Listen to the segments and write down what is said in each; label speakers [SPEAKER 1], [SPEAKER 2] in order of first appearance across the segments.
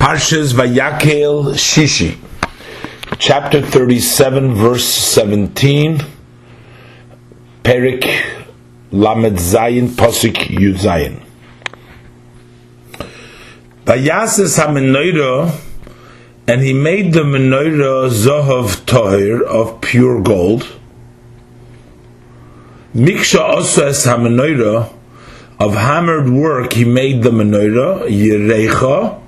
[SPEAKER 1] Parshas Vayakel Shishi, chapter 37, verse 17, Perik Lamed Zayin, Posik Yud Zayin. Vayases HaMenoira, and he made the menorah Zohov Tohir of pure gold. Miksha also as HaMenoira, of hammered work, he made the menorah, Yerecha,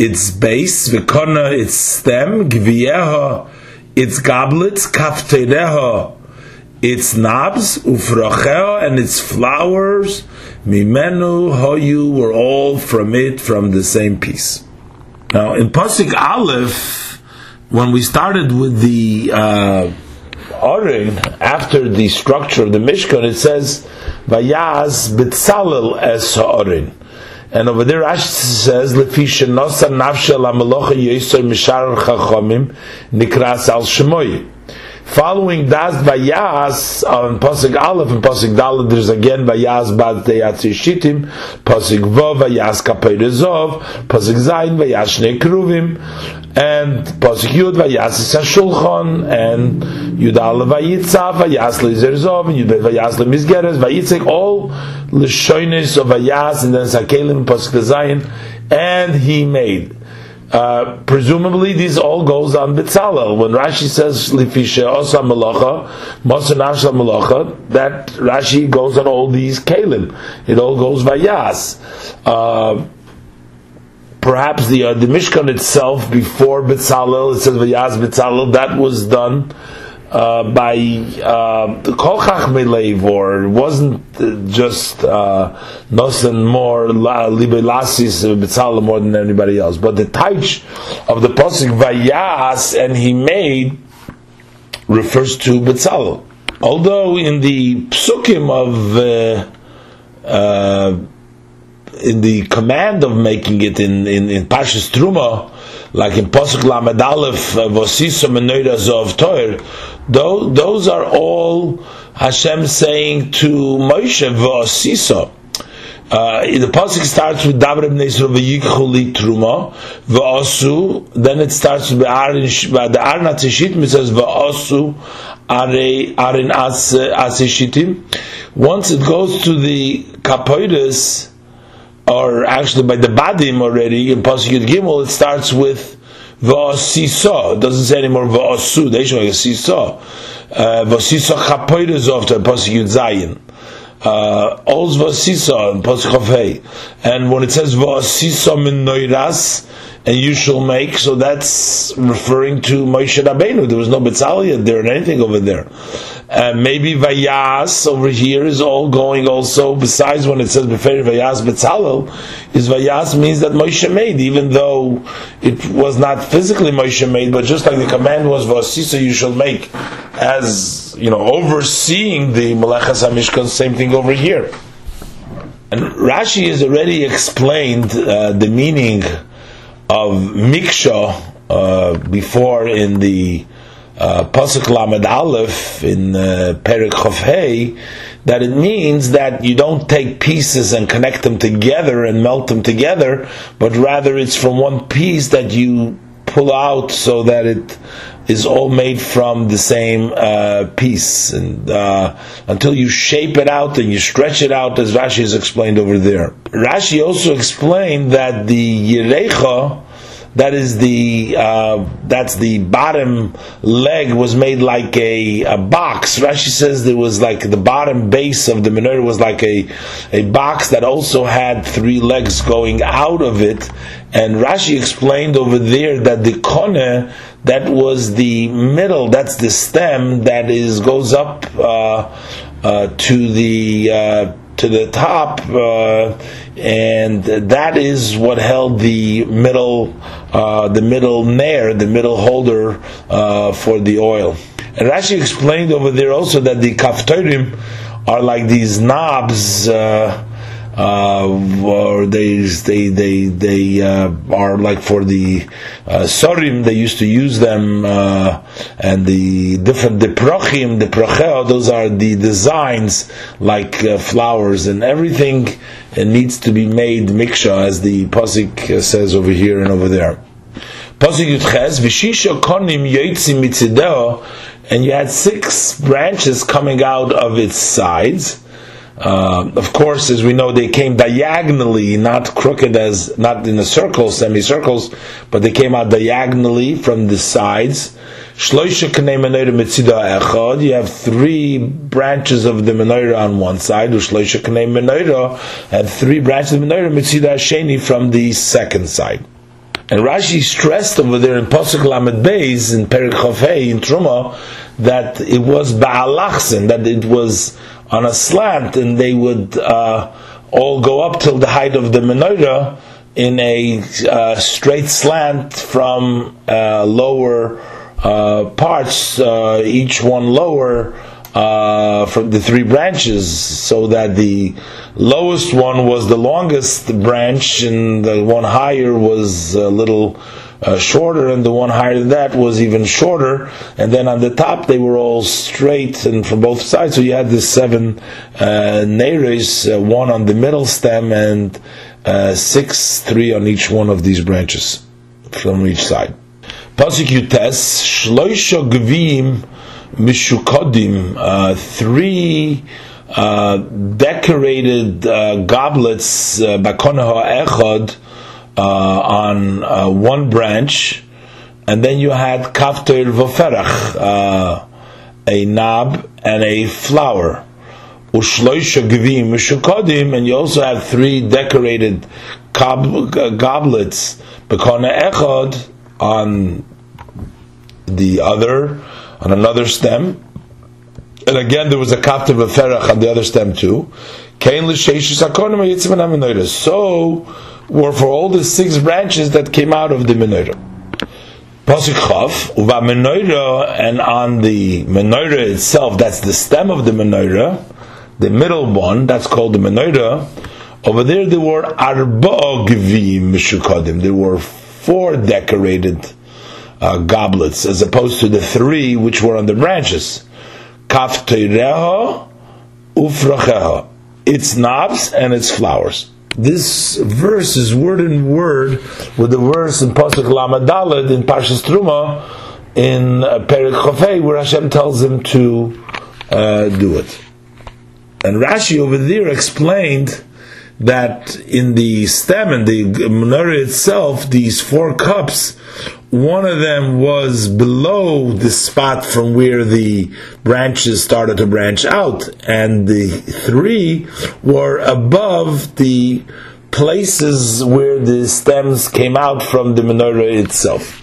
[SPEAKER 1] its base, v'kona its stem, gviyeha its goblets, kaftereha its knobs, ufracheha and its flowers, mimenu hoyu were all from it from the same piece. Now in Pasik Aleph, when we started with the uh, Orin, after the structure of the Mishkan, it says, Vayaz Bitzalel es Orin. And over there Rashi says, Lefisha nosa nafsha la melocha yisor mishar chachomim nikras al shemoy. Following das vayas on Pasuk Aleph and Pasuk Dalet, there's again vayas bad teyatzi shitim, Pasuk Vav vayas kapeirezov, Pasuk Zayin vayas shnei kruvim, and Pasuk Yud vayas shulchan, and Yud Aleph vayitzav vayas lezerzov, and Yud vayas lemizgeres vayitzik, all l'shoinis of vayas, and then sakelim Pasuk Zayin, and he made. Uh, presumably, these all goes on Bitzalel. When Rashi says Lifisha Osa Malacha, Mosa Nashla Malacha, that Rashi goes on all these Kalim. It all goes Vayas. Uh, perhaps the uh, the Mishkan itself before Bitzalel, it says Vayas Bitzalel, that was done uh, by uh, Kol Chachmelev, or it wasn't just uh, Nosen more Libe Lasis Betzalel more than anybody else, but the Taich of the Pasuk Vayas and he made refers to Betzalel. Although in the psukim of uh, uh, the command of making it in in, in Pashas Truma, like in Pasuk Lamed Aleph, uh, Vosisa Menoiras of Toir, those are all Hashem saying to Moshe Vosisa. Uh, the pasuk starts with Davar ibn Yisrael v'yikhuli truma v'asu. Then it starts with Arin the Arna Tishit. It says v'asu Arin Asishitim. Once it goes to the Kapoides, or actually by the Badim already in pasuk Yud Gimel, it starts with V'asisa. It doesn't say anymore v'asu. They show like sisa. Uh, v'asisa chapoides of the pasuk Yud Zayin. Uh, Oz v'asisa in pasuk Hey. And when it says v'asisa min noiras, and you shall make, so that's referring to Moshe Rabbeinu. There was no Betzalel there or anything over there. Uh, maybe Vayas over here is all going also, besides when it says Befer Vayas Betzalel, is Vayas means that Moshe made, even though it was not physically Moshe made, but just like the command was Vasisa, you shall make, as, you know, overseeing the Malachas HaMishkan, same thing over here. And Rashi has already explained uh, the meaning of Miksha uh, before in the Pasuk Lamed Aleph in uh, Perik Chavhei that it means that you don't take pieces and connect them together and melt them together, but rather it's from one piece that you pull out so that it is all made from the same uh, piece, and uh, until you shape it out and you stretch it out, as Rashi has explained over there. Rashi also explained that the Yerecha that is the uh, that's the bottom leg was made like a, a box. Rashi says there was like the bottom base of the menorah was like a a box that also had three legs going out of it. And Rashi explained over there that the kone that was the middle, that's the stem that is goes up uh, uh, to the uh, to the top, uh, and that is what held the middle, uh, the middle nair, the middle holder uh, for the oil. And Rashi explained over there also that the kaftorim are like these knobs. Uh, or they they they they uh, are like for the uh, sorim. They used to use them, uh, and the different the prochim, the prochel. Those are the designs like uh, flowers and everything. It needs to be made miksha, as the pasuk says over here and over there. Pasuk konim mitzideo, and you had six branches coming out of its sides. Uh, of course, as we know, they came diagonally, not crooked as, not in a circle, semicircles, but they came out diagonally from the sides. You have three branches of the menorah on one side, and three branches of the menorah from the second side. And Rashi stressed over there in Pasuk Lamed Beis in Perik Chofei in Truma that it was Ba'alachsen, that it was on a slant, and they would uh, all go up till the height of the menorah in a uh, straight slant from uh, lower uh, parts, uh, each one lower uh, from the three branches, so that the lowest one was the longest branch, and the one higher was a little uh, shorter, and the one higher than that was even shorter. And then on the top, they were all straight and from both sides. So you had the seven uh, uh, one on the middle stem, and uh, six, three on each one of these branches from each side. Pasuk Yutes, Shloisha Gvim mishukodim, uh, three uh, decorated uh, goblets, uh, bakonaha echad, on uh, one branch, and then you had kafter voferach, uh, a knob and a flower. Ushloisha and you also have three decorated goblets, bakona echad, on the other on another stem. And again, there was a captive of Ferach on the other stem too. So, were for all the six branches that came out of the menorah. Pasuk Chav, uva menorah, and on the menorah itself, that's the stem of the menorah, the middle one, that's called the menorah. Over there, there were arba gvim mishukadim. There were four decorated uh, goblets as opposed to the three which were on the branches. Kaf ufracheha. Its knobs and its flowers. This verse is word in word with the verse in Pasuk Lamadalad in Parshas Truma in uh, Perik Chofei where Hashem tells him to uh, do it. And Rashi over there explained that in the stem and the menorah itself, these four cups one of them was below the spot from where the branches started to branch out, and the three were above the places where the stems came out from the menorah itself.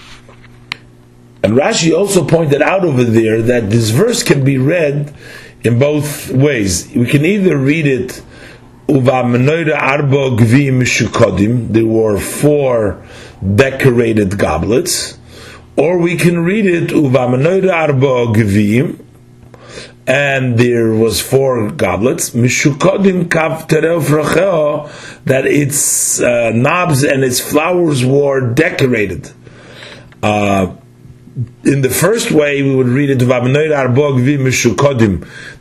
[SPEAKER 1] And Rashi also pointed out over there that this verse can be read in both ways. We can either read it Uva menorah arba gvim shukodim. There were four decorated goblets, or we can read it Uva menorah arba and there was four goblets. Mishukodim kav that its uh, knobs and its flowers were decorated. Uh, in the first way, we would read it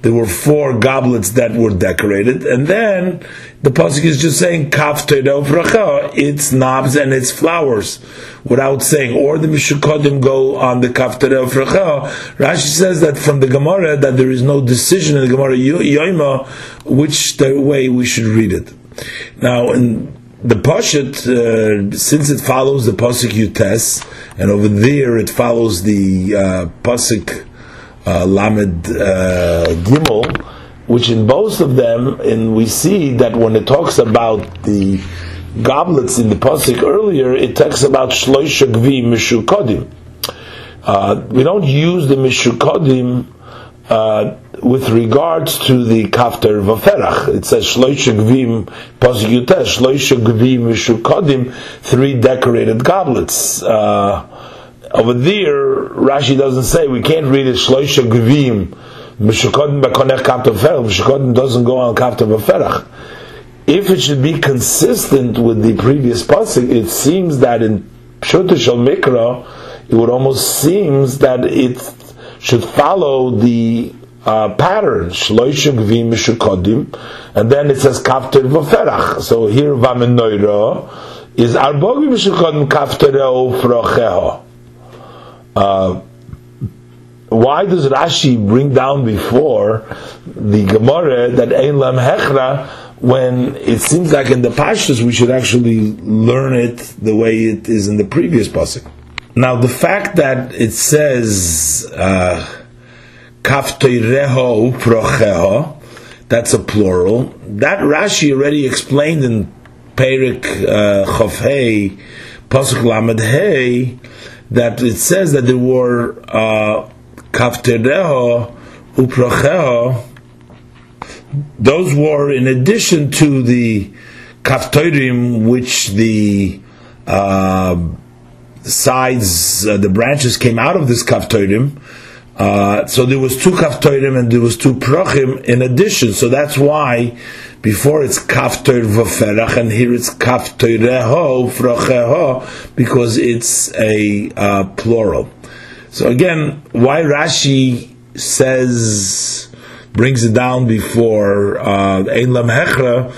[SPEAKER 1] There were four goblets that were decorated, and then the pasuk is just saying kaf its knobs and its flowers, without saying or the mishukodim go on the kaf Rashi says that from the Gemara that there is no decision in the Gemara Yoima which the way we should read it. Now in the Pashat, uh, since it follows the Pasuk Yutes, and over there it follows the uh, Pasuk uh, Lamed uh, Gimel, which in both of them, and we see that when it talks about the goblets in the Pasuk earlier, it talks about Shloisha Gvi Mishukodim. Uh, we don't use the Mishukodim uh, with regards to the kafter vaferach, it says shloisha gvim pasuk yutesh shloisha gvim mishukodim three decorated goblets. Uh, over there, Rashi doesn't say we can't read it shloisha gvim mishukodim bakonech kafter vaferach. Mishukodim doesn't go on kafter vaferach. if it should be consistent with the previous pasuk, it seems that in Pshutishal Mikra, it would almost seems that it should follow the uh, pattern shloisha gvim mishukodim, and then it says kafter v'ferach. So here v'amenoira is arbogi mishukodim kafter ufrocheho. Uh, why does Rashi bring down before the Gemara that Ein Lam Hechra when it seems like in the Pashtus we should actually learn it the way it is in the previous pasuk? Now the fact that it says uh, Kaftoireho uprocheho, that's a plural. That Rashi already explained in Perik uh, Chofhei, Pasuk Lamed Hey, that it says that there were uh, Kaftereho uprocheho. Those were in addition to the Kaftorim, which the uh, sides, uh, the branches came out of this Kaftorim uh, so there was two kaftorim and there was two prochim in addition. So that's why before it's kaftor v'ferach and here it's kaftoreho frocheho because it's a uh, plural. So again, why Rashi says brings it down before uh, ein lam hechra.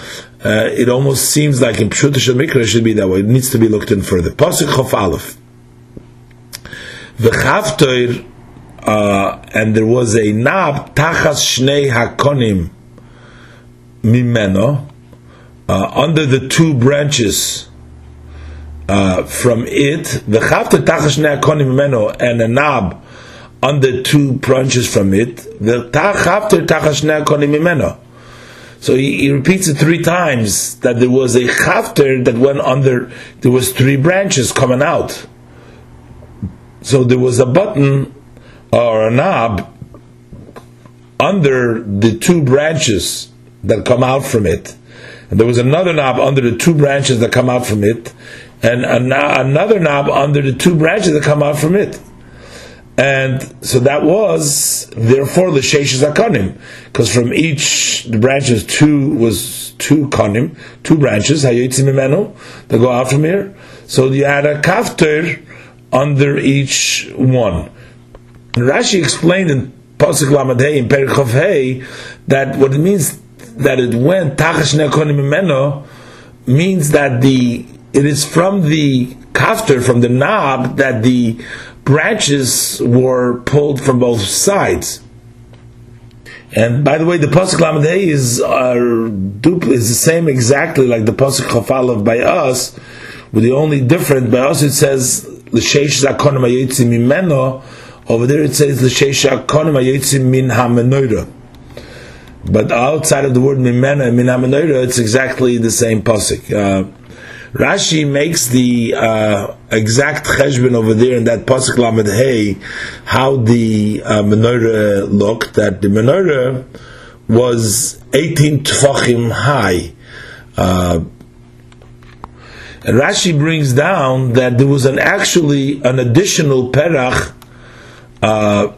[SPEAKER 1] Uh, it almost seems like in Pshutish Mikra should be that way. It needs to be looked in further. Pasuk Chof Aleph. V'chavtoir uh, and there was a nab tachas shnei hakonim mimeno uh, under the two branches uh, from it the chavta tachas shnei hakonim mimeno and a nab under two branches from it the chavta tachas shnei hakonim so he, he, repeats it three times that there was a chafter that went under, there was three branches coming out. So there was a button or a knob under the two branches that come out from it. And there was another knob under the two branches that come out from it, and another knob under the two branches that come out from it. And so that was therefore the sheish zakonim, because from each the branches two was two konim, two branches hayotzim that go out from here. So you had a kafter under each one. Rashi explained in Pasuk Lamadei in Perikov Hey that what it means that it went Tachash Nekonim means that the it is from the kafter from the knob that the branches were pulled from both sides. And by the way, the pasuk Lamadei is uh, is the same exactly like the pasuk Chafalav by us, with the only difference By us, it says l'sheish zakonim mimeno over there it says l'sheisha konim ayitzim min hamenoira. But outside of the word mimena min hamenoira, it's exactly the same pasuk. Uh, Rashi makes the uh, exact cheshbon over there in that pasuk lamed hey, how the uh, menorah looked. That the menorah was 18 tfachim high. Uh, and Rashi brings down that there was an actually an additional perach uh,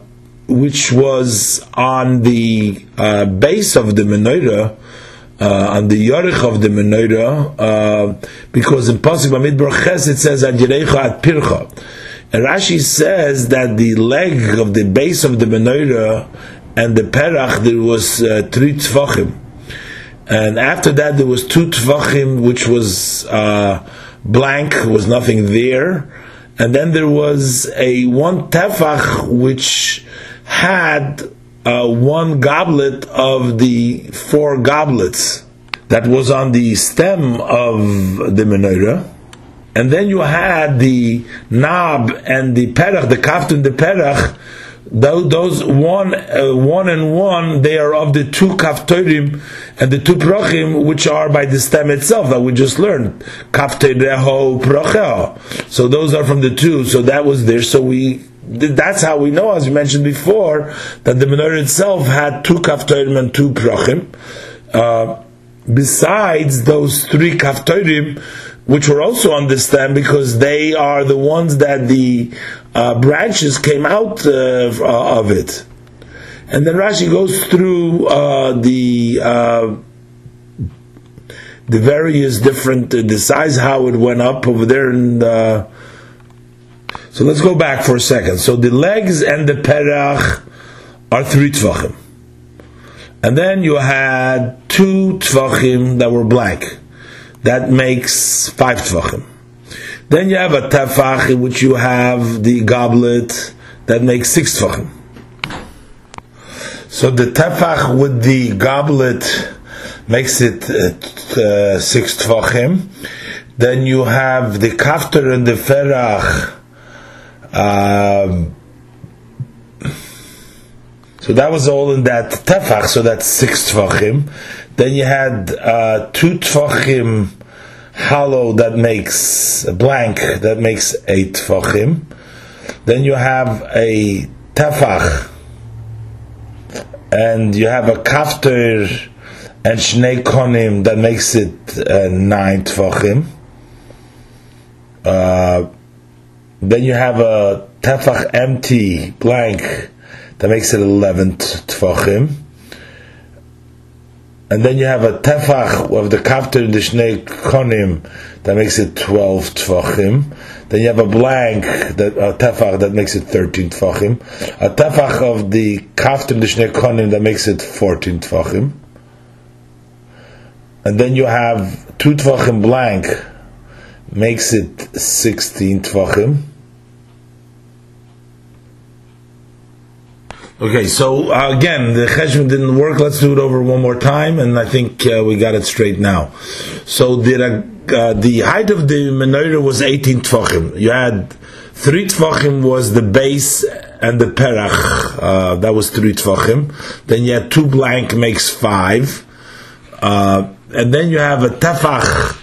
[SPEAKER 1] which was on the uh, base of the menorah, uh, on the yorich of the menorah, uh, because in Pasuk Bamidbar Ches it says at at Pircha. And Rashi says that the leg of the base of the menorah and the perach there was uh, three tfachim, and after that there was two tfachim which was uh, blank, was nothing there and then there was a one tefach which had uh, one goblet of the four goblets that was on the stem of the menorah. And then you had the knob and the perach, the kaftan, the perach, those one, uh, one and one, they are of the two kaftorim and the two prochim, which are by the stem itself that we just learned. Kaftereho procheo. So those are from the two. So that was there. So we, that's how we know, as we mentioned before, that the menorah itself had two kaftorim and two prochim. Uh, besides those three kaftorim, which were also the stem because they are the ones that the uh, branches came out uh, of it. And then Rashi goes through uh, the uh, the various different, uh, the size how it went up over there and, uh, so let's go back for a second. So the legs and the perach are three tvachim. And then you had two tvachim that were blank. That makes five tvachim. Then you have a tefach in which you have the goblet that makes six tvachim. So the tefach with the goblet makes it uh, uh, six tvachim. Then you have the kafter and the ferach. Um, so that was all in that tefach. So that's six tvachim. Then you had uh, two tvachim hollow that makes a blank that makes eight tvachim. Then you have a tefach, and you have a kafter and shnei konim that makes it uh, nine tvachim. Uh, then you have a tefach empty blank that makes it eleven tvachim. And then you have a tefach of the kafter and the shnei konim that makes it twelve tvachim. Then you have a blank that a tefach that makes it thirteen tvachim. A tefach of the kafter and the shnei konim that makes it fourteen tvachim. And then you have two tvachim blank makes it sixteen tvachim. Okay, so uh, again, the cheshbon didn't work. Let's do it over one more time, and I think uh, we got it straight now. So the uh, the height of the menorah was 18 tefachim. You had three tefachim was the base and the perach. Uh, that was three tefachim. Then you had two blank makes five, uh, and then you have a tefach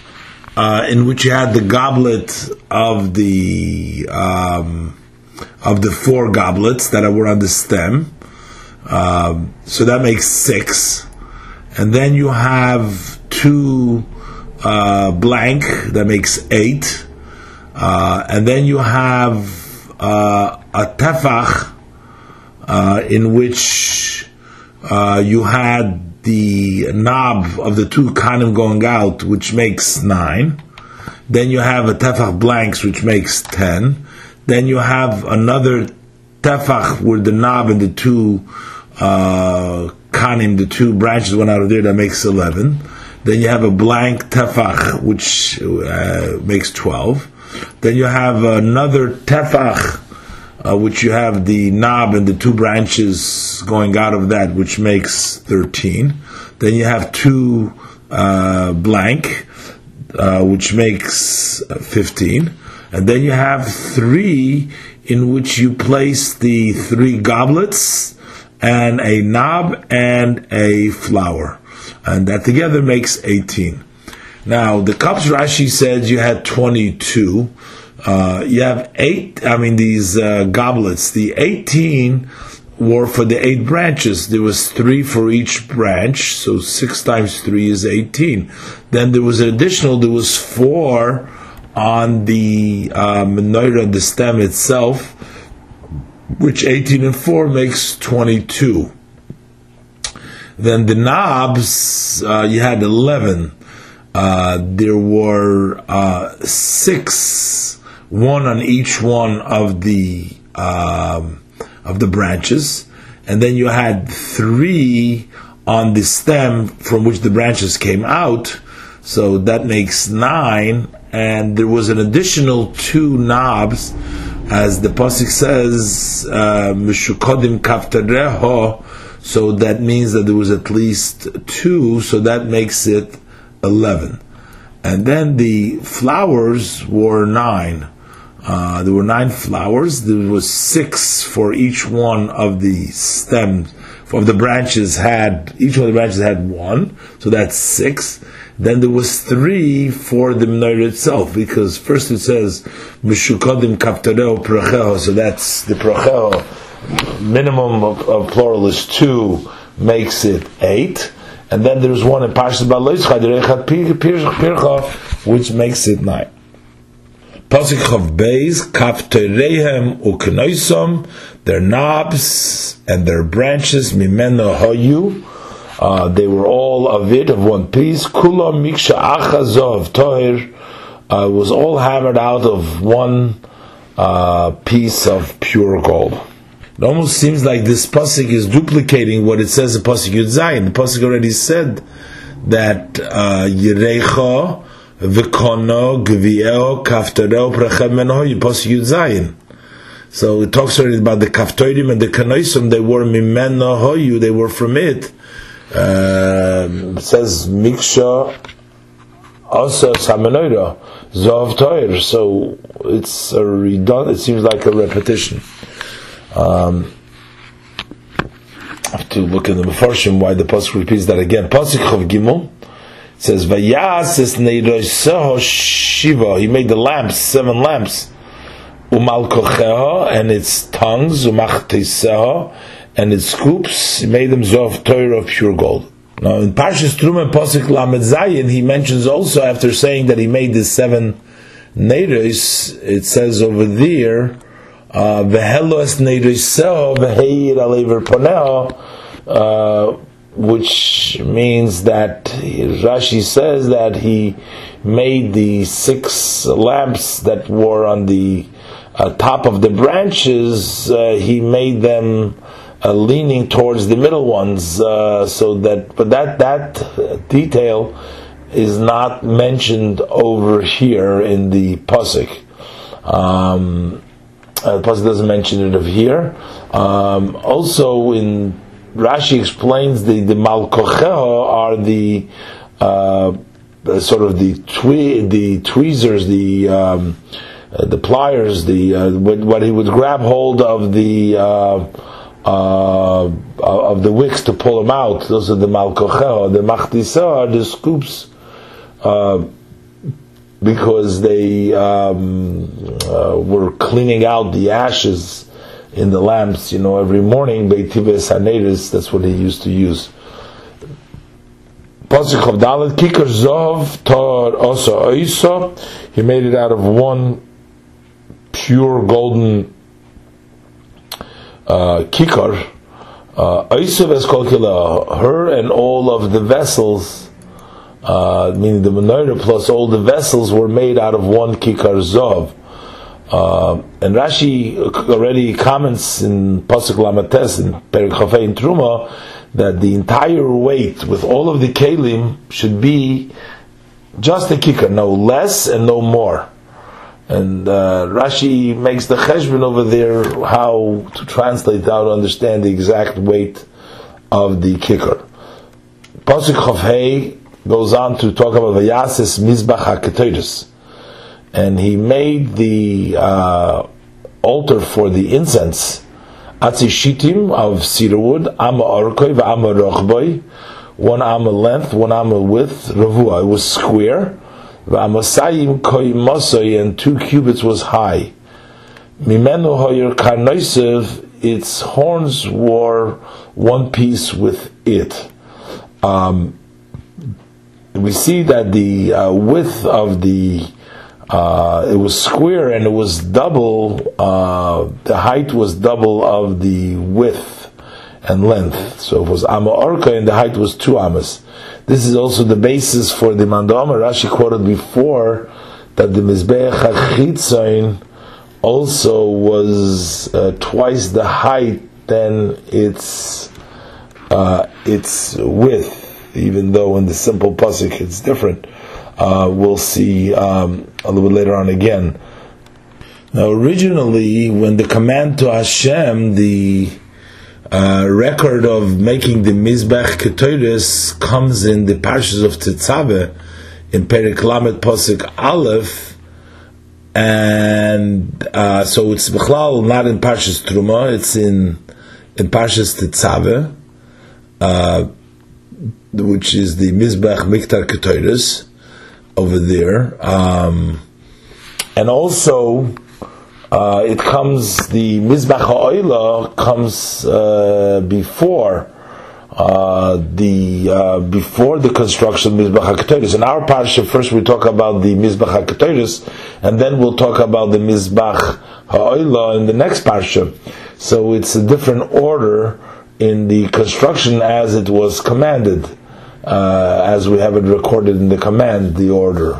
[SPEAKER 1] uh, in which you had the goblet of the. Um, of the four goblets that were on the stem. Um, so that makes six. And then you have two uh, blank, that makes eight. Uh, and then you have uh, a tefach uh, in which uh, you had the knob of the two kanim going out, which makes nine. Then you have a tefach blanks, which makes ten. Then you have another tefach where the knob and the two uh, kanim, the two branches went out of there, that makes 11. Then you have a blank tefach, which uh, makes 12. Then you have another tefach, uh, which you have the knob and the two branches going out of that, which makes 13. Then you have two uh, blank, uh, which makes 15. And then you have three in which you place the three goblets and a knob and a flower. And that together makes 18. Now, the cups Rashi says you had 22. Uh, you have eight, I mean, these uh, goblets. The 18 were for the eight branches. There was three for each branch, so six times three is 18. Then there was an additional, there was four on the uh, menorah, the stem itself, which 18 and 4 makes 22. Then the knobs, uh, you had 11. Uh, there were uh, six, one on each one of the um, of the branches, and then you had three on the stem from which the branches came out. So that makes nine, and there was an additional two knobs, as the pasuk says, "Mishukodim uh, So that means that there was at least two. So that makes it eleven. And then the flowers were nine. Uh, there were nine flowers. There was six for each one of the stems of the branches. Had each one of the branches had one, so that's six. Then there was three for the menorah itself, because first it says mishukodim kaptareo pracheo, so that's the pracheo. Minimum of, of, plural is two, makes it eight, and then there's one in Parshas Baloischa, which makes it nine. Pasuk Chav Beis, Kapterehem Uknoisom, their knobs and their branches, Mimeno Hoyu, Uh, they were all of it of one piece. Kula miksha achazov toir was all hammered out of one uh, piece of pure gold. It almost seems like this pasuk is duplicating what it says in pasuk Yud Zayin. The pasuk already said that uh, Yerecha v'kono gvieo kaftareo prachem menoy pasuk Yud Zayin. So it talks already about the kaftorim and the kanoisim. They were mimeno hoyu. They were from it. Uh, it says miksha also samenoira zov toir. So it's a redundant. It seems like a repetition. Um, I have to look in the Mefarshim why the pasuk repeats that again. Pasuk Chav Gimel says Vayasis Neiroseho Shiva. He made the lamps, seven lamps umalkocheha and its tongues, umachtiseha and its scoops, made them zov Torah of pure gold. Now in Parshas Truma Posik Lamed Zayin, he mentions also after saying that he made the seven neiros, it says over there, Vehelos neiroseho veheyir alever poneho, uh, which means that Rashi says that he made the six lamps that were on the uh, top of the branches, uh, he made them uh, leaning towards the middle ones, uh, so that but that that detail is not mentioned over here in the pasuk. Um, uh, the pasuk doesn't mention it of here. Um, also, in Rashi explains the the malkocheho are the uh, sort of the twe- the tweezers, the um, uh, the pliers, the uh, what he would grab hold of the uh, uh, of the wicks to pull them out. Those are the malkochel. The machdisa the scoops uh, because they um, were cleaning out the ashes in the lamps. You know, every morning beitives haneris. That's what he used to use. Pasuk of Dalet Kikar Zov Tor Osa Oisa. He made it out of one pure golden uh, kikar, uh, her and all of the vessels, uh, meaning the menorah plus all the vessels were made out of one kikar zov. Uh, and Rashi already comments in Pasuk Lamates in Perik in Truma that the entire weight with all of the kelim should be just a kikar, no less and no more. And uh, Rashi makes the cheshbon over there how to translate, how to understand the exact weight of the kicker. Pasuk Chavhei goes on to talk about Vayasis Mizbach HaKetoris. And he made the uh, altar for the incense, Atzishitim of cedar wood, Amma Orkoi, Amma Rochboi, one Amma length, one Amma width, Ravua. It was square V'amosayim koi mosoi, and two cubits was high. Mimenu hoyer karnoisev, its horns were one piece with it. Um, we see that the uh, width of the uh, it was square and it was double. Uh, the height was double of the width and length. So it was amma orka, and the height was two amas. This is also the basis for the Mandama Rashi quoted before that the Mizbeach HaChitzain also was uh, twice the height than its uh, its width, even though in the simple pasuk it's different. Uh, we'll see um, a little bit later on again. Now, originally, when the command to Hashem, the uh, record of making the Mizbech Ketoris comes in the Parshas of Tetzaveh in Perik Lamed Posik Aleph, and uh, so it's Bechlal not in Parshas Truma, it's in in Parshas Tetzaveh, uh, which is the Mizbech Miktar Ketoris over there, um, and also uh, it comes the Mizbach Ha'oila comes uh, before uh, the uh, before the construction of Mizbach HaKetoris. In our parsha, first we talk about the Mizbach HaKetoris, and then we'll talk about the Mizbach Ha'oila in the next parsha. So it's a different order in the construction as it was commanded, uh, as we have it recorded in the command, the order.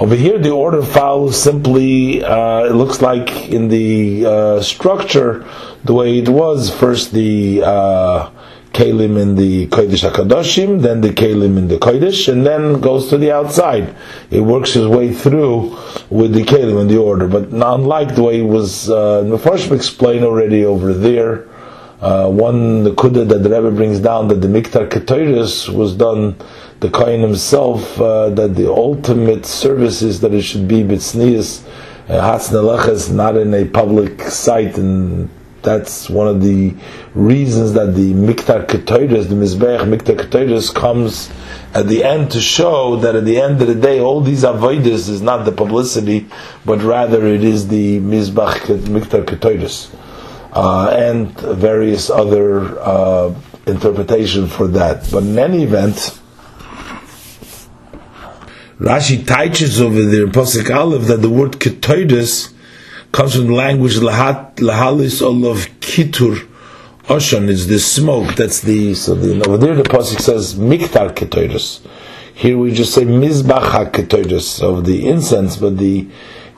[SPEAKER 1] Over here, the order follows simply, uh, it looks like in the uh, structure, the way it was. First, the uh, Kalim in the Kodesh HaKadoshim, then the Kalim in the Kodesh, and then goes to the outside. It works its way through with the Kalim in the order, but unlike the way it was, uh, first explained already over there, uh, one the Kuda that the Rebbe brings down that the Miktar Ketoris was done, the Kohen himself, uh, that the ultimate service is that it should be Bitsnias, uh, Hatsnalakh is not in a public site and that's one of the reasons that the Miktar Ketoides, the Mizbeach Miktar Ketoides comes at the end to show that at the end of the day, all these avoiders is not the publicity, but rather it is the Mizbeach Miktar Ketoides. Uh, and various other uh, interpretation for that. But in any event, Rashi teaches over there in Pasuk Aleph that the word Ketoides comes from the language lahalis olav kitur oshan is the smoke. That's the so the, over there the pasuk says miktar ketoides. Here we just say mizbach ketoides of the incense, but the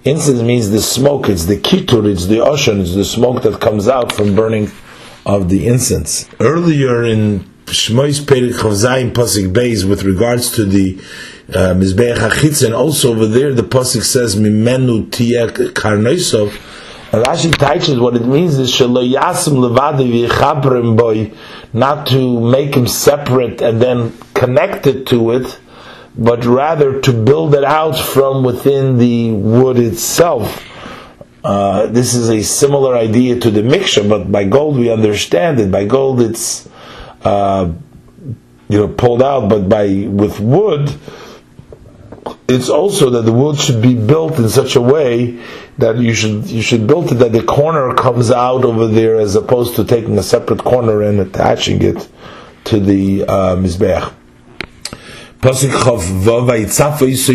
[SPEAKER 1] incense means the smoke. It's the kitur. It's the oshan. It's the smoke that comes out from burning of the incense. Earlier in Shmois Perik Chavzayim Pasik Beis with regards to the Mizbeach HaChitzin, also over there the Pasik says Mimenu Tiyek Karnoisov, Rashi teaches what it means is Shaloyasim Levadi V'Chabrim Boy, not to make him separate and then connect it to it, but rather to build it out from within the wood itself. Uh, this is a similar idea to the mixture, but by gold we understand it. By gold it's uh, you know pulled out, but by with wood, it's also that the wood should be built in such a way that you should you should build it that the corner comes out over there as opposed to taking a separate corner and attaching it to the uh, mizbeach. Pasuk chav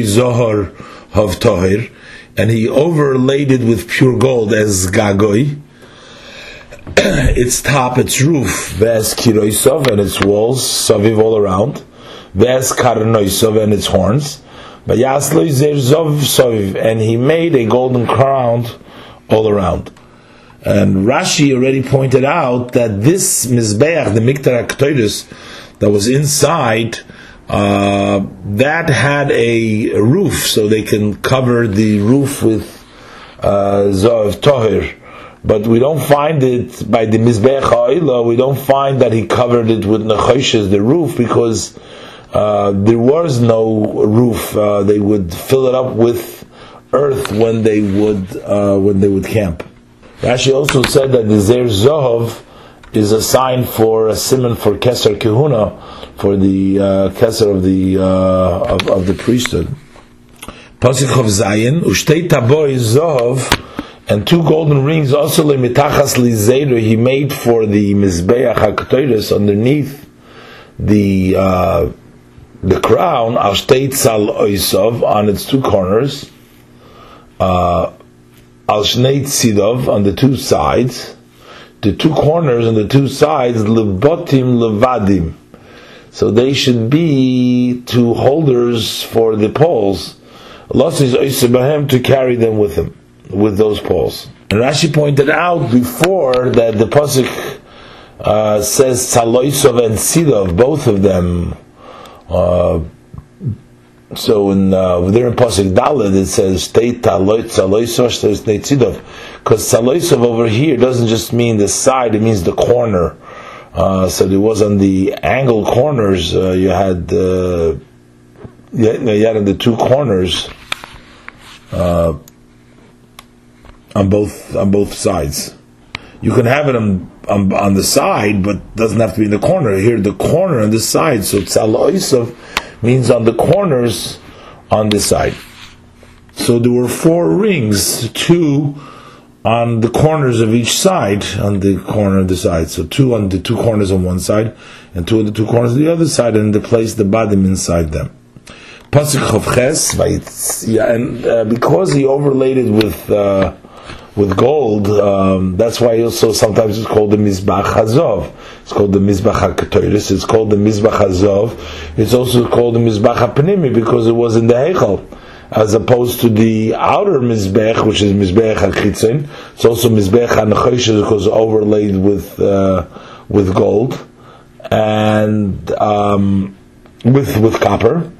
[SPEAKER 1] zohar hav tohir, and he overlaid it with pure gold as gagoi its top, its roof, Ves Kiroisov and its walls, Saviv all around, Ves Karnoisov and its horns, and he made a golden crown all around. And Rashi already pointed out that this Mizbeach, the Miktar Aktoidus, that was inside, uh, that had a roof, so they can cover the roof with uh, Tohir but we don't find it by the Mizbeach Ha'ila, we don't find that he covered it with Nechoshes, the roof, because uh, there was no roof. Uh, they would fill it up with earth when they would uh, when they would camp. Rashi also said that the Zer Zohov is a sign for a simon for Keser Kehuna, for the uh, Keser of the uh, of, of, the priesthood. Pasuk of Zayin, Ushtei Taboy Zohov and two golden rings also lemitachas lizeder he made for the mizbeach haktoides underneath the uh, the crown al sal oisov on its two corners uh, al shnei tzidov on the two sides the two corners and the two sides levotim levadim so they should be two holders for the poles Los is to carry them with him with those poles. And Rashi pointed out before that the pasuk uh, says Tzaloisov and Sidov, both of them. Uh, so in uh, there in pasuk Dalet it says State Tzaloisov, says Tzidov, because Tzaloisov over here doesn't just mean the side; it means the corner. Uh, so it was on the angle corners. Uh, you had uh, you had the two corners. Uh, on both on both sides. You can have it on, on, on the side, but doesn't have to be in the corner. Here, the corner on the side. So tzaloisav means on the corners on the side. So there were four rings, two on the corners of each side, on the corner of the side. So two on the two corners on one side, and two on the two corners on the other side, and they place the bottom inside them. Pasuk of Ches, and uh, because he overlaid it with uh, with gold. Um, that's why also sometimes it's called the Mizbach Hazov. It's called the Mizbach HaKatoris. It's called the Mizbach Hazov. It's also called the Mizbach HaPnimi because it was in the Heichal. As opposed to the outer Mizbech, which is Mizbech HaKitzin. It's also Mizbech HaNechosh because overlaid with, uh, with gold. And, um, with, with copper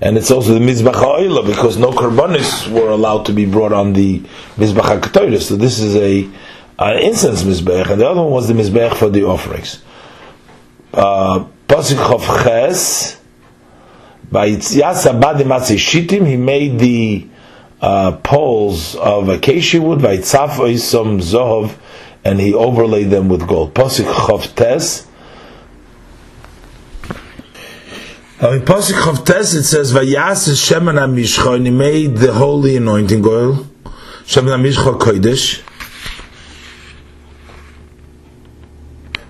[SPEAKER 1] and it's also the Mizbach Ha'oila because no karbonis were allowed to be brought on the Mizbach HaKatoris. So this is a an incense Mizbech, and the other one was the Mizbech for the offerings. Uh, Pasuk Chav Ches, by Yitzias Abadi Matzei Shitim, he made the uh, poles of acacia wood, by Tzaf Oisom Zohov, and he overlaid them with gold. Pasuk Chav Tes,
[SPEAKER 2] in Pasuk of Tes it says, "Vayas Shemen HaMishcha," and he made the holy anointing oil, Shemen HaMishcha Kodesh.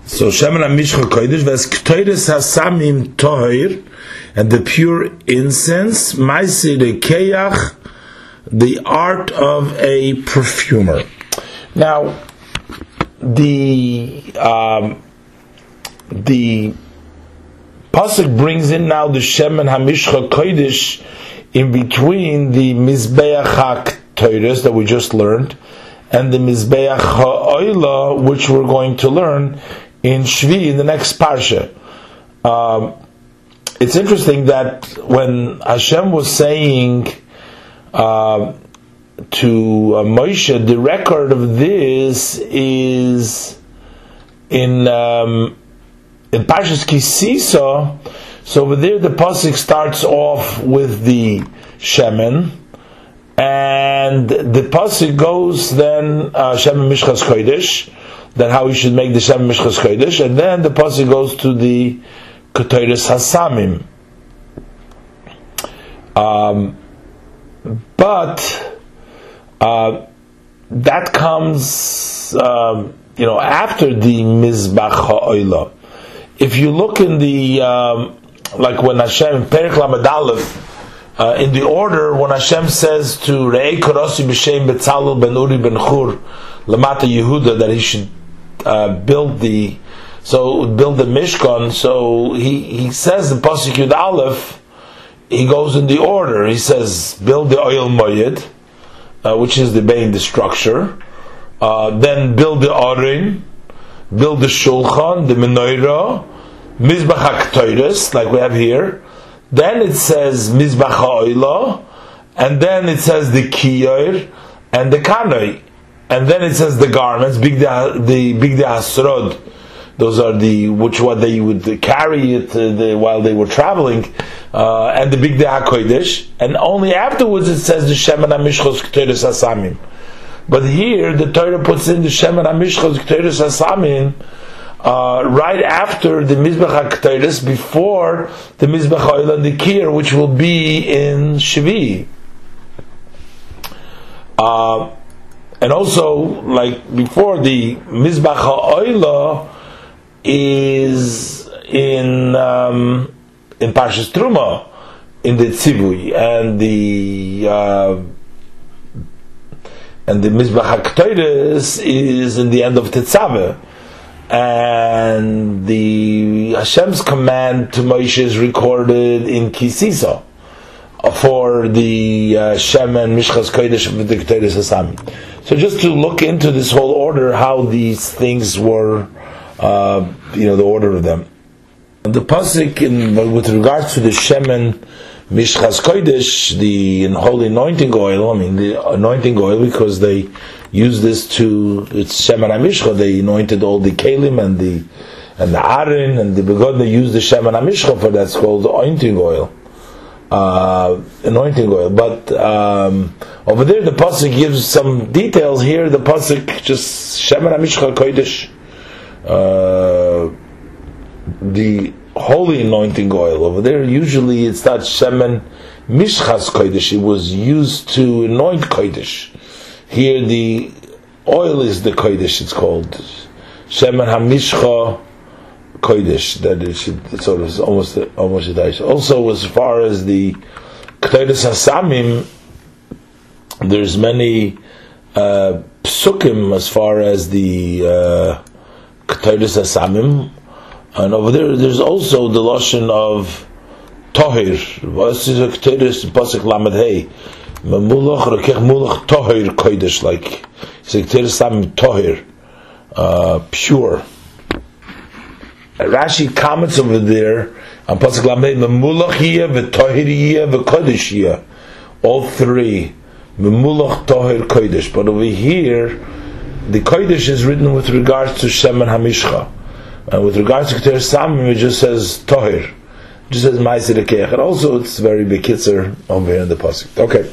[SPEAKER 2] So Shemen HaMishcha Kodesh, Vas Ktoides HaSamim Tohir, and the pure incense, Maisir Keach, the art of a perfumer.
[SPEAKER 1] Now, the um, the Pasuk brings in now the Shemen Hamishcha Kodesh in between the Mizbeach HaKtoides that we just learned and the Mizbeach HaOila which we're going to learn in Shvi in the next Parsha. Um, it's interesting that when Hashem was saying uh, to uh, Moshe, the record of this is in um, in Parshas Kisisa, so over there the pasuk starts off with the shemen, and the pasuk goes then uh, shemen mishchas kodesh, then how we should make the shemen mishchas kodesh, and then the pasuk goes to the ketoris hasamim. Um, but uh, that comes, um, you know, after the mizbach ha'olah if you look in the um, like when Hashem Perik Lamed uh, in the order when Hashem says to Rei Karosi b'Shem Betzalel ben Uri ben Chur Lamata Yehuda that he should uh, build the so build the Mishkan. So he he says in Pasuk Aleph he goes in the order. He says build the oil moyed, uh, which is the main the structure. Uh, then build the Arin build the shulchan, the menorah, mizbach haktoiris, like we have here. Then it says mizbach ha'oila, and then it says the kiyor and the kanoi, and then it says the garments, big the big the asrod. Those are the which what they would carry it uh, the, while they were traveling, uh, and the bigdei hakodesh, and only afterwards it says the shemen hamishchos k'toiris asamim. But here the Torah puts in the Shemen HaMishchos Ketores HaSamin uh, right after the Mizbech HaKetores, before the Mizbech Oil and the Kir, which will be in Shvi. Uh, and also, like before, the Mizbach HaOila is in um, in Parshas Truma, in the Tzivui, and the uh, and the Mizbach HaKtoiris is in the end of Tetzaveh. And the Hashem's command to Moshe is recorded in Kisisa for the uh, Shemen Mishchas Kodesh of the Ketores Hasami. So just to look into this whole order, how these things were, uh, you know, the order of them. The pasuk in, with regards to the Shemen Mishchas Kodesh, the holy anointing oil, I mean the anointing oil because they use this to, it's Shemen HaMishcha, they anointed all the Kalim and the and the Arin and the Begod, they use the Shemen HaMishcha for that's called anointing oil. Uh, anointing oil. But um, over there the Pasuk gives some details, here the Pasuk just Shemen HaMishcha Kodesh. Uh, the holy anointing oil. Over there, usually it's not shemen mishchas kodesh. It was used to anoint kodesh. Here, the oil is the kodesh. It's called shemen hamishcha kodesh. That is it's sort of almost almost a Also, as far as the kodesh hasamim, there's many. Uh, psukim as far as the uh, Ketores Asamim, and over there there's also the lotion of Tohir. What is a Ketores Pasuk Lamed Hey? Memulach Rekech Mulach Tohir Kodesh, like it's a Ketores Asamim Tohir, uh, pure. Rashi comments over there on Pasuk Lamed Memulach Yeh V'Tohir Yeh V'Kodesh Yeh. All three. Memulach Tohir Kodesh. But over here, the Kodesh is written with regards to Shemen Hamishcha. And with regards to Keter Samim, it just says Tohir. It just says Ma'aseh And also, it's very big over here in the Pasuk. Okay.